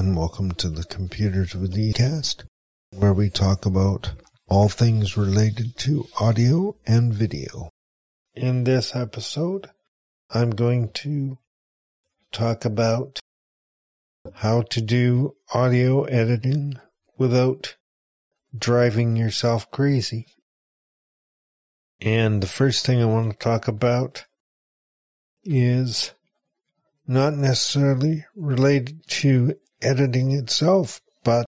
and welcome to the Computers with E cast, where we talk about all things related to audio and video. In this episode, I'm going to talk about how to do audio editing without driving yourself crazy. And the first thing I want to talk about is not necessarily related to editing itself, but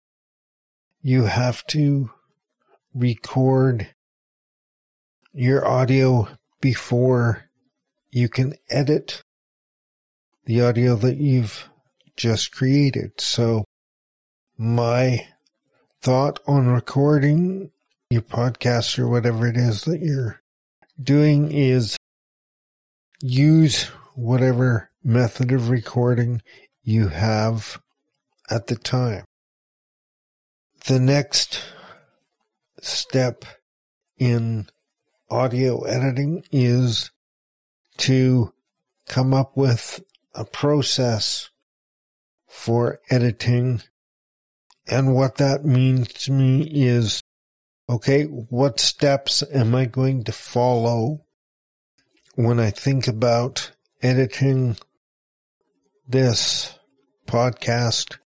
you have to record your audio before you can edit the audio that you've just created. So my thought on recording your podcast or whatever it is that you're doing is use whatever method of recording you have at the time. The next step in audio editing is to come up with a process for editing. And what that means to me is, okay, what steps am I going to follow when I think about editing this podcast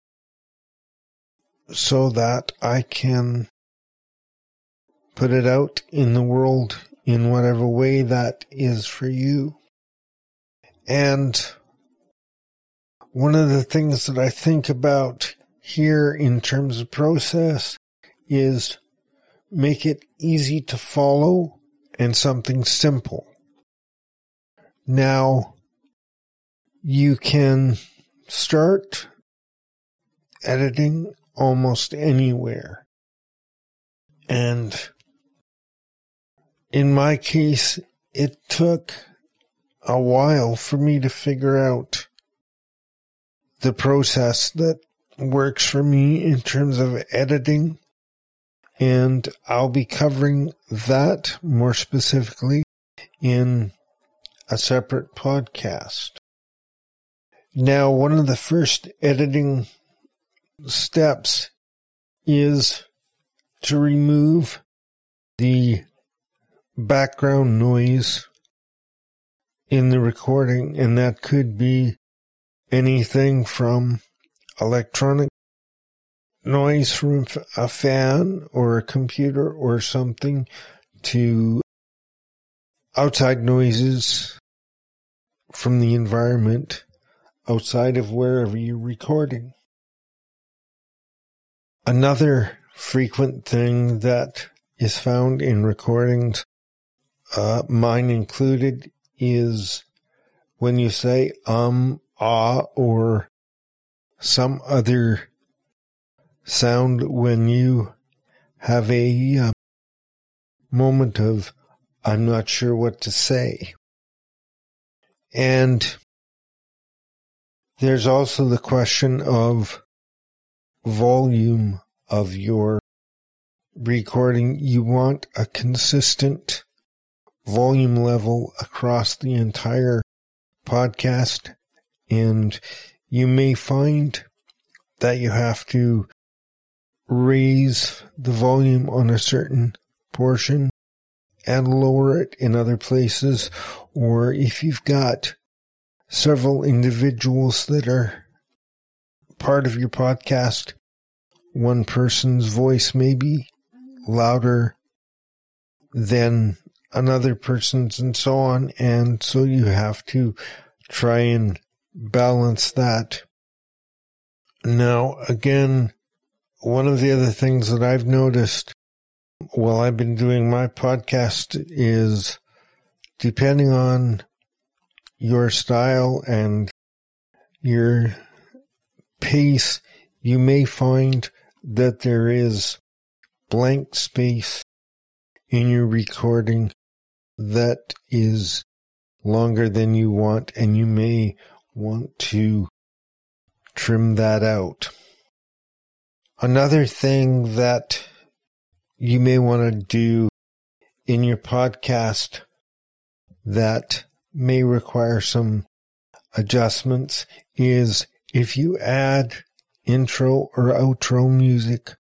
so that I can put it out in the world in whatever way that is for you. And one of the things that I think about here in terms of process is make it easy to follow and something simple. Now, you can start editing almost anywhere. And in my case, it took a while for me to figure out the process that works for me in terms of editing. And I'll be covering that more specifically in a separate podcast. Now, one of the first editing steps is to remove the background noise in the recording, and that could be anything from electronic noise from a fan or a computer or something to outside noises from the environment outside of wherever you're recording. Another frequent thing that is found in recordings, uh, mine included, is when you say um, ah, or some other sound when you have a uh, moment of, I'm not sure what to say. And there's also the question of volume of your recording. You want a consistent volume level across the entire podcast. And you may find that you have to raise the volume on a certain portion and lower it in other places. Or if you've got several individuals that are part of your podcast. One person's voice may be louder than another person's and so on. And so you have to try and balance that. Now, again, one of the other things that I've noticed while I've been doing my podcast is depending on your style and your pace, you may find that there is blank space in your recording that is longer than you want, and you may want to trim that out. Another thing that you may want to do in your podcast that may require some adjustments is if you add intro or outro music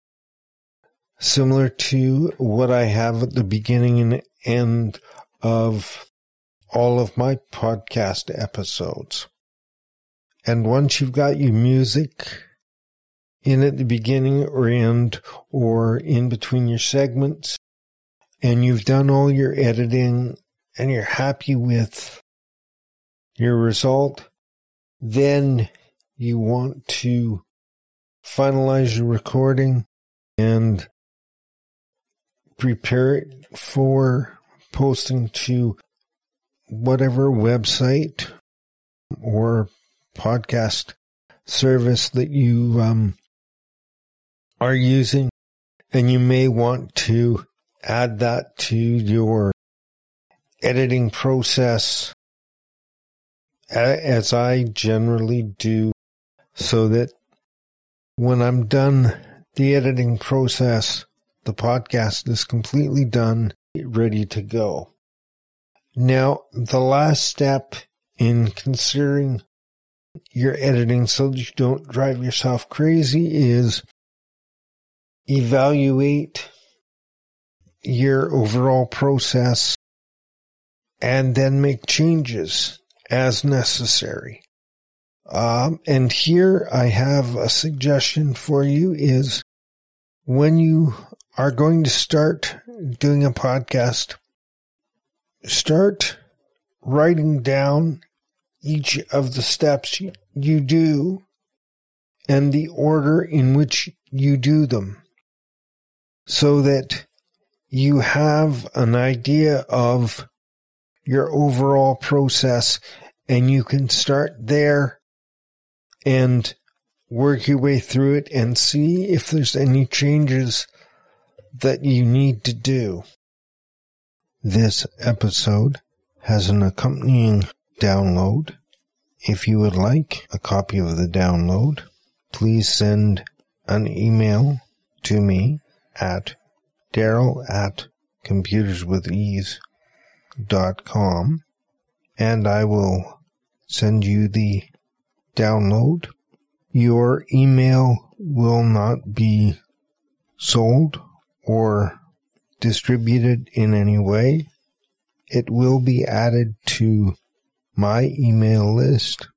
similar to what I have at the beginning and end of all of my podcast episodes. And once you've got your music in at the beginning or end or in between your segments and you've done all your editing and you're happy with your result, then you want to finalize your recording and prepare it for posting to whatever website or podcast service that you um, are using. And you may want to add that to your editing process as I generally do so that when I'm done the editing process, the podcast is completely done, ready to go. Now, the last step in considering your editing so that you don't drive yourself crazy is evaluate your overall process and then make changes as necessary. Um, and here I have a suggestion for you is when you are going to start doing a podcast, start writing down each of the steps you do and the order in which you do them so that you have an idea of your overall process and you can start there and work your way through it and see if there's any changes that you need to do. This episode has an accompanying download. If you would like a copy of the download, please send an email to me at daryl at computerswithease.com and I will send you the download. Your email will not be sold or distributed in any way. It will be added to my email list